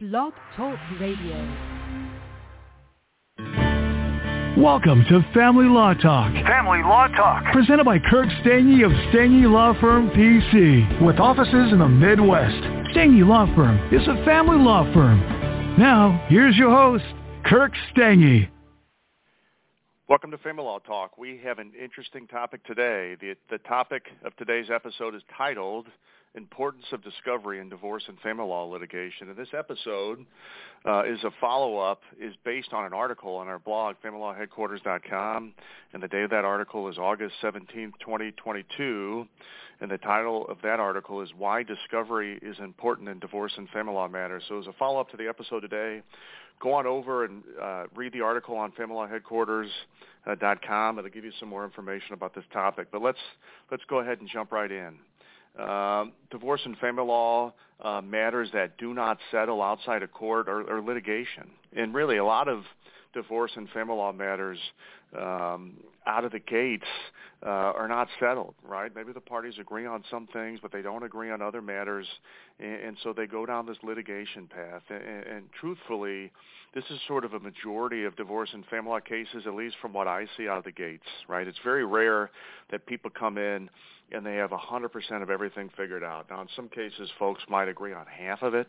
Blog Talk Radio. Welcome to Family Law Talk. Family Law Talk. Presented by Kirk Stange of Stange Law Firm PC, with offices in the Midwest. Stange Law Firm is a family law firm. Now, here's your host, Kirk Stange. Welcome to Family Law Talk. We have an interesting topic today. The, the topic of today's episode is titled Importance of Discovery in Divorce and Family Law Litigation. And this episode uh, is a follow-up, is based on an article on our blog, familylawheadquarters.com. And the date of that article is August 17, 2022. And the title of that article is Why Discovery is Important in Divorce and Family Law Matters. So as a follow-up to the episode today, go on over and uh, read the article on familylawheadquarters.com. It'll give you some more information about this topic. But let's let's go ahead and jump right in. Uh, divorce and family law uh, matters that do not settle outside of court or, or litigation, and really a lot of divorce and family law matters um, out of the gates uh, are not settled, right? Maybe the parties agree on some things, but they don't agree on other matters, and, and so they go down this litigation path. And, and truthfully, this is sort of a majority of divorce and family law cases, at least from what I see out of the gates, right? It's very rare that people come in and they have 100% of everything figured out. Now, in some cases, folks might agree on half of it.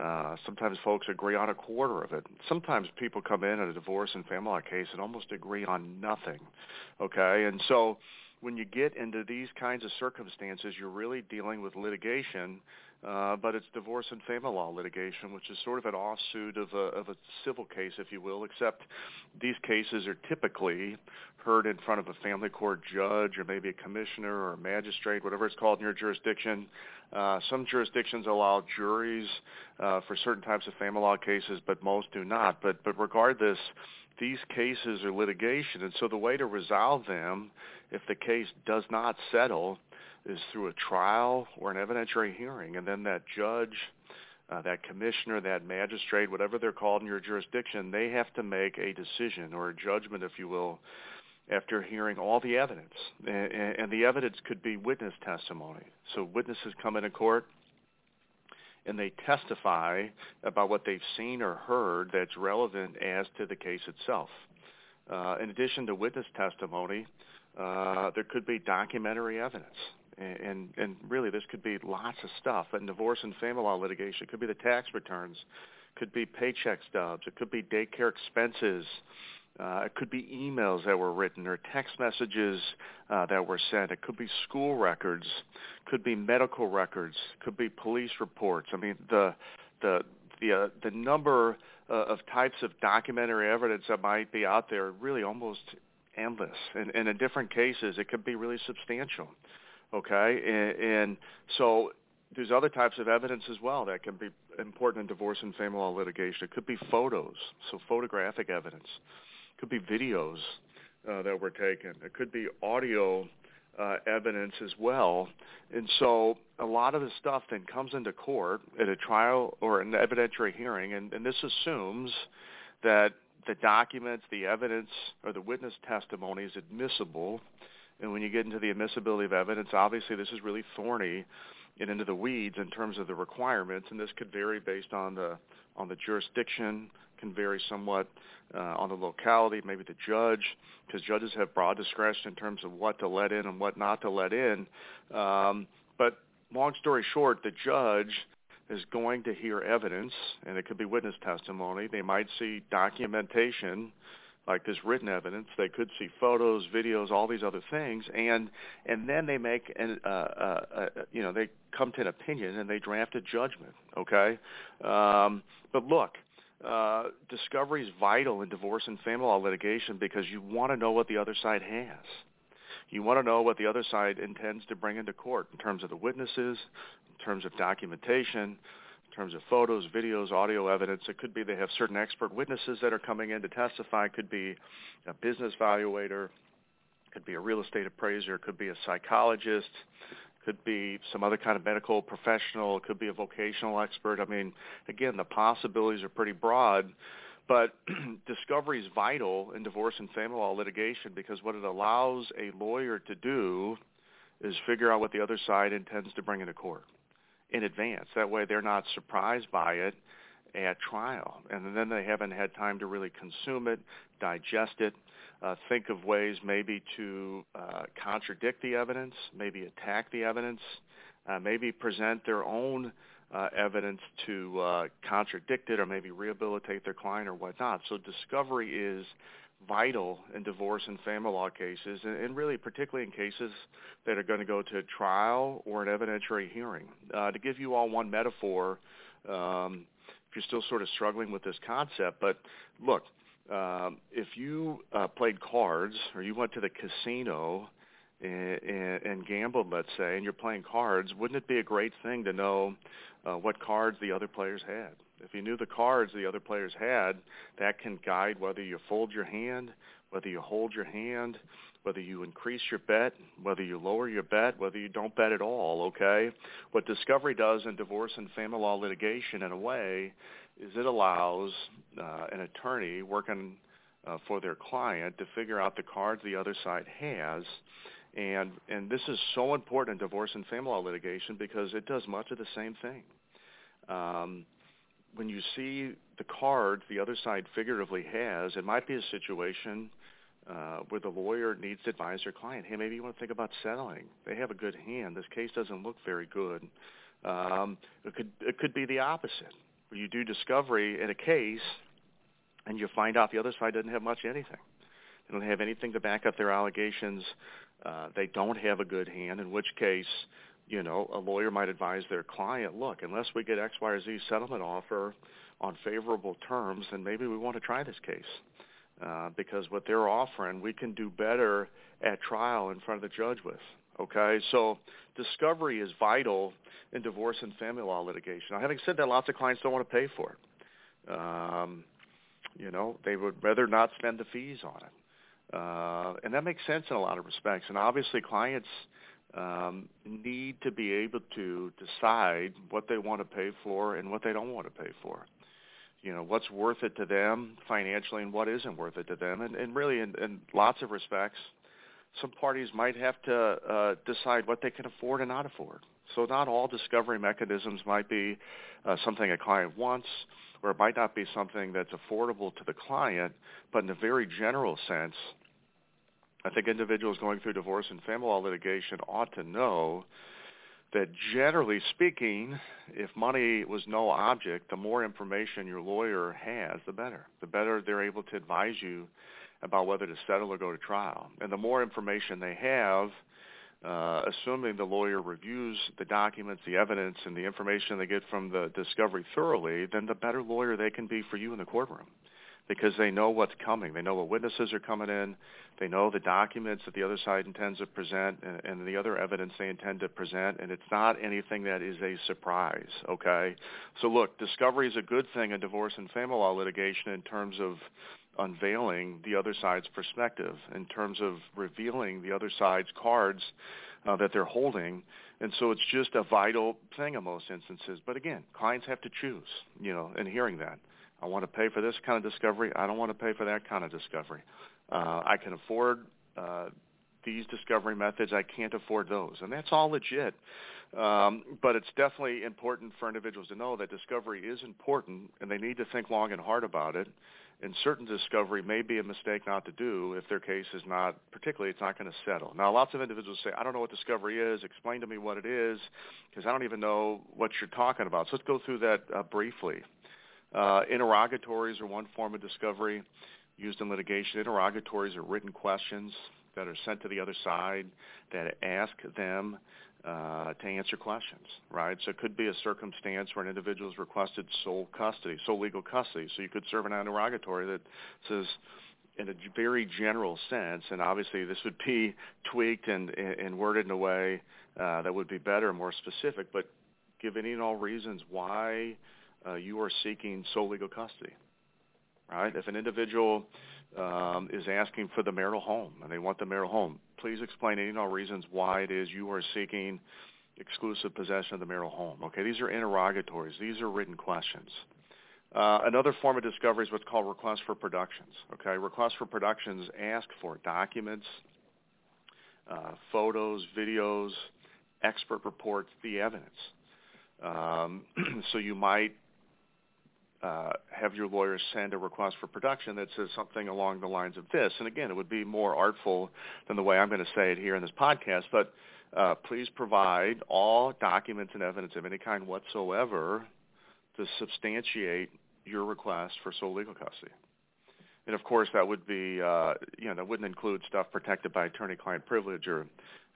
Uh, sometimes folks agree on a quarter of it. Sometimes people come in at a divorce and family law case and almost agree on nothing. Okay, and so when you get into these kinds of circumstances, you're really dealing with litigation uh, but it's divorce and family law litigation, which is sort of an offshoot of a, of a civil case, if you will, except these cases are typically heard in front of a family court judge or maybe a commissioner or a magistrate, whatever it's called in your jurisdiction. Uh, some jurisdictions allow juries uh, for certain types of family law cases, but most do not. But, but regardless, these cases are litigation, and so the way to resolve them, if the case does not settle, is through a trial or an evidentiary hearing, and then that judge, uh, that commissioner, that magistrate, whatever they're called in your jurisdiction, they have to make a decision or a judgment, if you will, after hearing all the evidence. And, and the evidence could be witness testimony. So witnesses come into court and they testify about what they've seen or heard that's relevant as to the case itself. Uh, in addition to witness testimony, uh, there could be documentary evidence and and really this could be lots of stuff. And divorce and family law litigation it could be the tax returns, could be paycheck stubs, it could be daycare expenses. Uh, it could be emails that were written or text messages uh, that were sent. It could be school records, could be medical records, could be police reports. I mean, the the the uh, the number uh, of types of documentary evidence that might be out there really almost endless. And, and in different cases, it could be really substantial. Okay, and, and so there's other types of evidence as well that can be important in divorce and family law litigation. It could be photos, so photographic evidence. It could be videos uh, that were taken. It could be audio uh, evidence as well. And so a lot of the stuff then comes into court at a trial or an evidentiary hearing, and, and this assumes that the documents, the evidence, or the witness testimony is admissible and when you get into the admissibility of evidence, obviously this is really thorny and into the weeds in terms of the requirements, and this could vary based on the on the jurisdiction, can vary somewhat uh, on the locality, maybe the judge, because judges have broad discretion in terms of what to let in and what not to let in. Um, but long story short, the judge is going to hear evidence, and it could be witness testimony. They might see documentation like this written evidence. They could see photos, videos, all these other things, and and then they make an uh, uh, uh, you know they come to an opinion and they draft a judgment. Okay, um, but look. Uh, discovery is vital in divorce and family law litigation because you want to know what the other side has. You want to know what the other side intends to bring into court in terms of the witnesses, in terms of documentation, terms of photos, videos, audio evidence. It could be they have certain expert witnesses that are coming in to testify. It could be a business valuator. It could be a real estate appraiser. It could be a psychologist. It could be some other kind of medical professional. It could be a vocational expert. I mean, again, the possibilities are pretty broad. But discovery is vital in divorce and family law litigation because what it allows a lawyer to do is figure out what the other side intends to bring into court in advance. That way they're not surprised by it at trial, and then they haven't had time to really consume it, digest it, uh, think of ways maybe to uh, contradict the evidence, maybe attack the evidence, uh, maybe present their own uh, evidence to uh, contradict it or maybe rehabilitate their client or whatnot. So discovery is vital in divorce and family law cases, and, and really particularly in cases that are going to go to trial or an evidentiary hearing. Uh, to give you all one metaphor, um, if you're still sort of struggling with this concept, but look, um, if you uh, played cards or you went to the casino and, and, gambled, let's say, and you're playing cards, wouldn't it be a great thing to know uh, what cards the other players had? If you knew the cards the other players had, that can guide whether you fold your hand, whether you hold your hand, whether you increase your bet, whether you lower your bet, whether you don't bet at all, okay? What discovery does in divorce and family law litigation in a way is it allows uh, an attorney working uh, for their client to figure out the cards the other side has. And, and this is so important in divorce and family law litigation because it does much of the same thing. Um, when you see the cards the other side figuratively has, it might be a situation uh, where the lawyer needs to advise their client, hey, maybe you want to think about settling. They have a good hand. This case doesn't look very good. Um, it could it could be the opposite where you do discovery in a case and you find out the other side doesn't have much anything. They don't have anything to back up their allegations. Uh, they don't have a good hand, in which case, you know, a lawyer might advise their client, look, unless we get X, Y, or Z settlement offer on favorable terms, then maybe we want to try this case. Uh, because what they're offering, we can do better at trial in front of the judge with. Okay, so discovery is vital in divorce and family law litigation. Now, having said that, lots of clients don't want to pay for it. Um, you know, they would rather not spend the fees on it, uh, and that makes sense in a lot of respects. And obviously, clients um, need to be able to decide what they want to pay for and what they don't want to pay for. You know, what's worth it to them financially and what isn't worth it to them. And, and really, in, in lots of respects, some parties might have to uh, decide what they can afford and not afford. So not all discovery mechanisms might be uh, something a client wants, or it might not be something that's affordable to the client, but in a very general sense, I think individuals going through divorce and family law litigation ought to know that generally speaking, if money was no object, the more information your lawyer has, the better. The better they're able to advise you about whether to settle or go to trial. And the more information they have, uh, assuming the lawyer reviews the documents, the evidence, and the information they get from the discovery thoroughly, then the better lawyer they can be for you in the courtroom because they know what's coming. They know what witnesses are coming in. They know the documents that the other side intends to present and, and the other evidence they intend to present, and it's not anything that is a surprise, okay? So look, discovery is a good thing in divorce and family law litigation in terms of unveiling the other side's perspective, in terms of revealing the other side's cards uh, that they're holding. And so it's just a vital thing in most instances. But again, clients have to choose, you know, in hearing that. I want to pay for this kind of discovery. I don't want to pay for that kind of discovery. Uh, I can afford uh, these discovery methods. I can't afford those. And that's all legit. Um, but it's definitely important for individuals to know that discovery is important and they need to think long and hard about it. And certain discovery may be a mistake not to do if their case is not, particularly it's not going to settle. Now, lots of individuals say, I don't know what discovery is. Explain to me what it is because I don't even know what you're talking about. So let's go through that uh, briefly. Uh, interrogatories are one form of discovery used in litigation. Interrogatories are written questions that are sent to the other side that ask them uh, to answer questions, right? So it could be a circumstance where an individual has requested sole custody, sole legal custody. So you could serve an interrogatory that says, in a very general sense, and obviously this would be tweaked and, and worded in a way uh, that would be better and more specific, but give any and all reasons why uh, you are seeking sole legal custody, right? If an individual um, is asking for the marital home and they want the marital home, please explain any and all reasons why it is you are seeking exclusive possession of the marital home. Okay, these are interrogatories. These are written questions. Uh, another form of discovery is what's called request for productions. Okay, request for productions ask for documents, uh, photos, videos, expert reports, the evidence. Um, so you might uh, have your lawyer send a request for production that says something along the lines of this. And again, it would be more artful than the way I'm going to say it here in this podcast, but uh, please provide all documents and evidence of any kind whatsoever to substantiate your request for sole legal custody. And of course, that would be, uh, you know, that wouldn't include stuff protected by attorney-client privilege or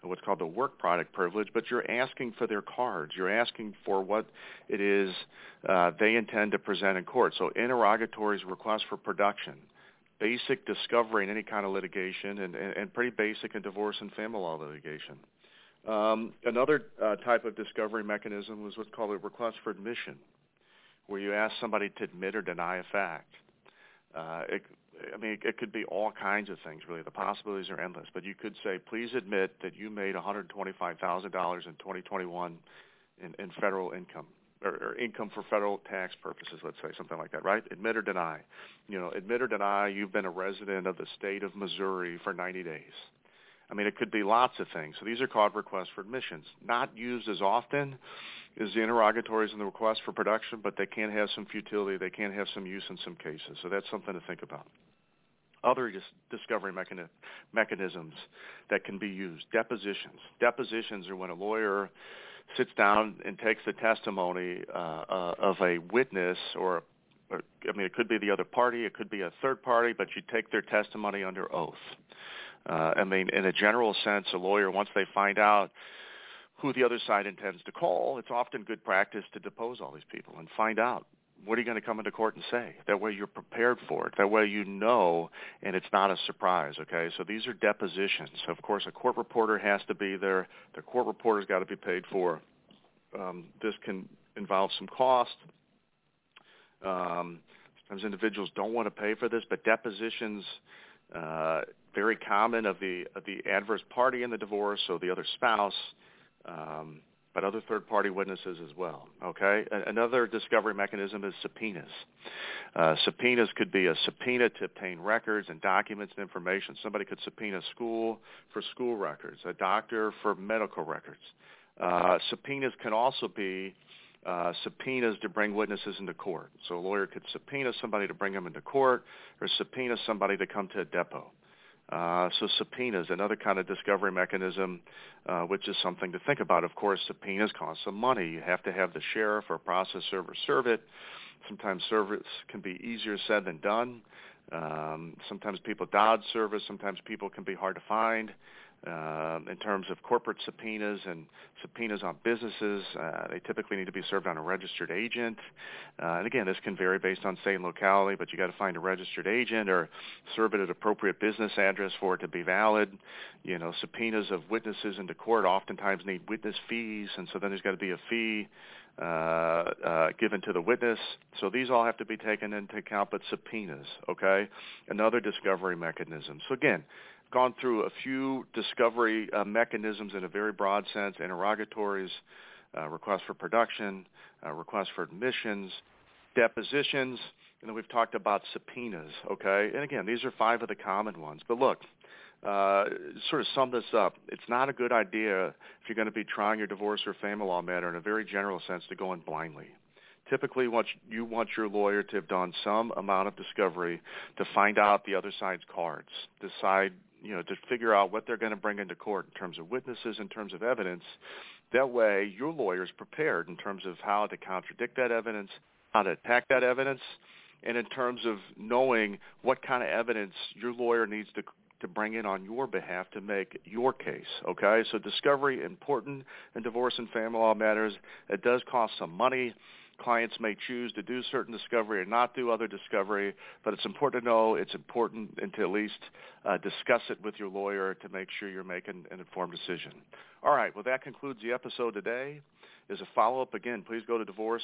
what's called the work product privilege, but you're asking for their cards. You're asking for what it is uh, they intend to present in court. So interrogatories, requests for production, basic discovery in any kind of litigation, and, and, and pretty basic in divorce and family law litigation. Um, another uh, type of discovery mechanism was what's called a request for admission, where you ask somebody to admit or deny a fact. Uh, it, I mean, it could be all kinds of things, really. The possibilities are endless. But you could say, please admit that you made $125,000 in 2021 in, in federal income or, or income for federal tax purposes, let's say, something like that, right? Admit or deny. You know, admit or deny you've been a resident of the state of Missouri for 90 days. I mean, it could be lots of things. So these are called requests for admissions. Not used as often as the interrogatories and the requests for production, but they can have some futility. They can have some use in some cases. So that's something to think about other discovery mechani- mechanisms that can be used. Depositions. Depositions are when a lawyer sits down and takes the testimony uh, uh, of a witness or, or, I mean, it could be the other party, it could be a third party, but you take their testimony under oath. Uh, I mean, in a general sense, a lawyer, once they find out who the other side intends to call, it's often good practice to depose all these people and find out what are you going to come into court and say? That way you're prepared for it. That way you know and it's not a surprise, okay? So these are depositions. Of course a court reporter has to be there. The court reporter's got to be paid for. Um, this can involve some cost. Um, sometimes individuals don't want to pay for this, but depositions, uh, very common of the, of the adverse party in the divorce, so the other spouse, um, but other third-party witnesses as well. Okay. Another discovery mechanism is subpoenas. Uh, subpoenas could be a subpoena to obtain records and documents and information. Somebody could subpoena a school for school records, a doctor for medical records. Uh, subpoenas can also be uh, subpoenas to bring witnesses into court. So a lawyer could subpoena somebody to bring them into court, or subpoena somebody to come to a depo. Uh, so subpoenas, another kind of discovery mechanism, uh, which is something to think about. Of course, subpoenas cost some money. You have to have the sheriff or process server serve it. Sometimes service can be easier said than done. Um, sometimes people dodge service. Sometimes people can be hard to find uh, in terms of corporate subpoenas and subpoenas on businesses. Uh, they typically need to be served on a registered agent. Uh, and again, this can vary based on state and locality, but you got to find a registered agent or serve it at appropriate business address for it to be valid. You know, subpoenas of witnesses into court oftentimes need witness fees, and so then there's got to be a fee uh, uh, given to the witness. So these all have to be taken into account, but subpoenas, okay? Another discovery mechanism. So again, gone through a few discovery uh, mechanisms in a very broad sense, interrogatories, uh, requests for production, uh, requests for admissions, depositions, and then we've talked about subpoenas, okay? And again, these are five of the common ones. But look, uh, sort of sum this up. It's not a good idea if you're going to be trying your divorce or family law matter in a very general sense to go in blindly typically what you want your lawyer to have done some amount of discovery to find out the other side's cards, decide you know, to figure out what they're going to bring into court in terms of witnesses, in terms of evidence. That way, your lawyer is prepared in terms of how to contradict that evidence, how to attack that evidence, and in terms of knowing what kind of evidence your lawyer needs to to bring in on your behalf to make your case. Okay, so discovery important in divorce and family law matters. It does cost some money clients may choose to do certain discovery or not do other discovery, but it's important to know it's important and to at least uh, discuss it with your lawyer to make sure you're making an informed decision. All right, well, that concludes the episode today. As a follow-up, again, please go to divorce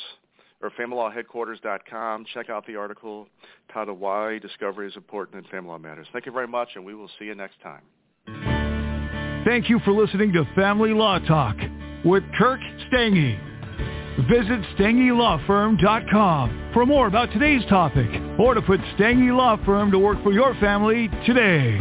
or familylawheadquarters.com. Check out the article titled Why Discovery is Important in Family Law Matters. Thank you very much, and we will see you next time. Thank you for listening to Family Law Talk with Kirk Stange. Visit StangeLawFirm.com for more about today's topic or to put Stange Law Firm to work for your family today.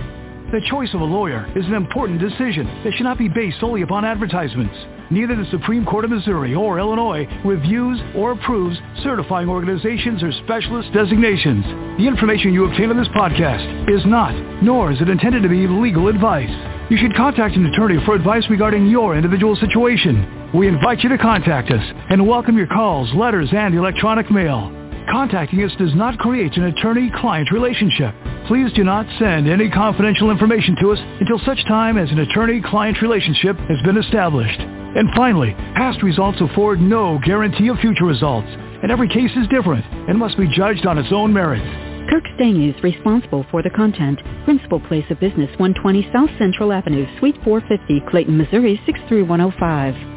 The choice of a lawyer is an important decision that should not be based solely upon advertisements. Neither the Supreme Court of Missouri or Illinois reviews or approves certifying organizations or specialist designations. The information you obtain on this podcast is not, nor is it intended to be legal advice. You should contact an attorney for advice regarding your individual situation. We invite you to contact us and welcome your calls, letters, and electronic mail. Contacting us does not create an attorney-client relationship. Please do not send any confidential information to us until such time as an attorney-client relationship has been established. And finally, past results afford no guarantee of future results, and every case is different and must be judged on its own merits. Kirk Stange is responsible for the content. Principal place of business 120 South Central Avenue, Suite 450, Clayton, Missouri 63105.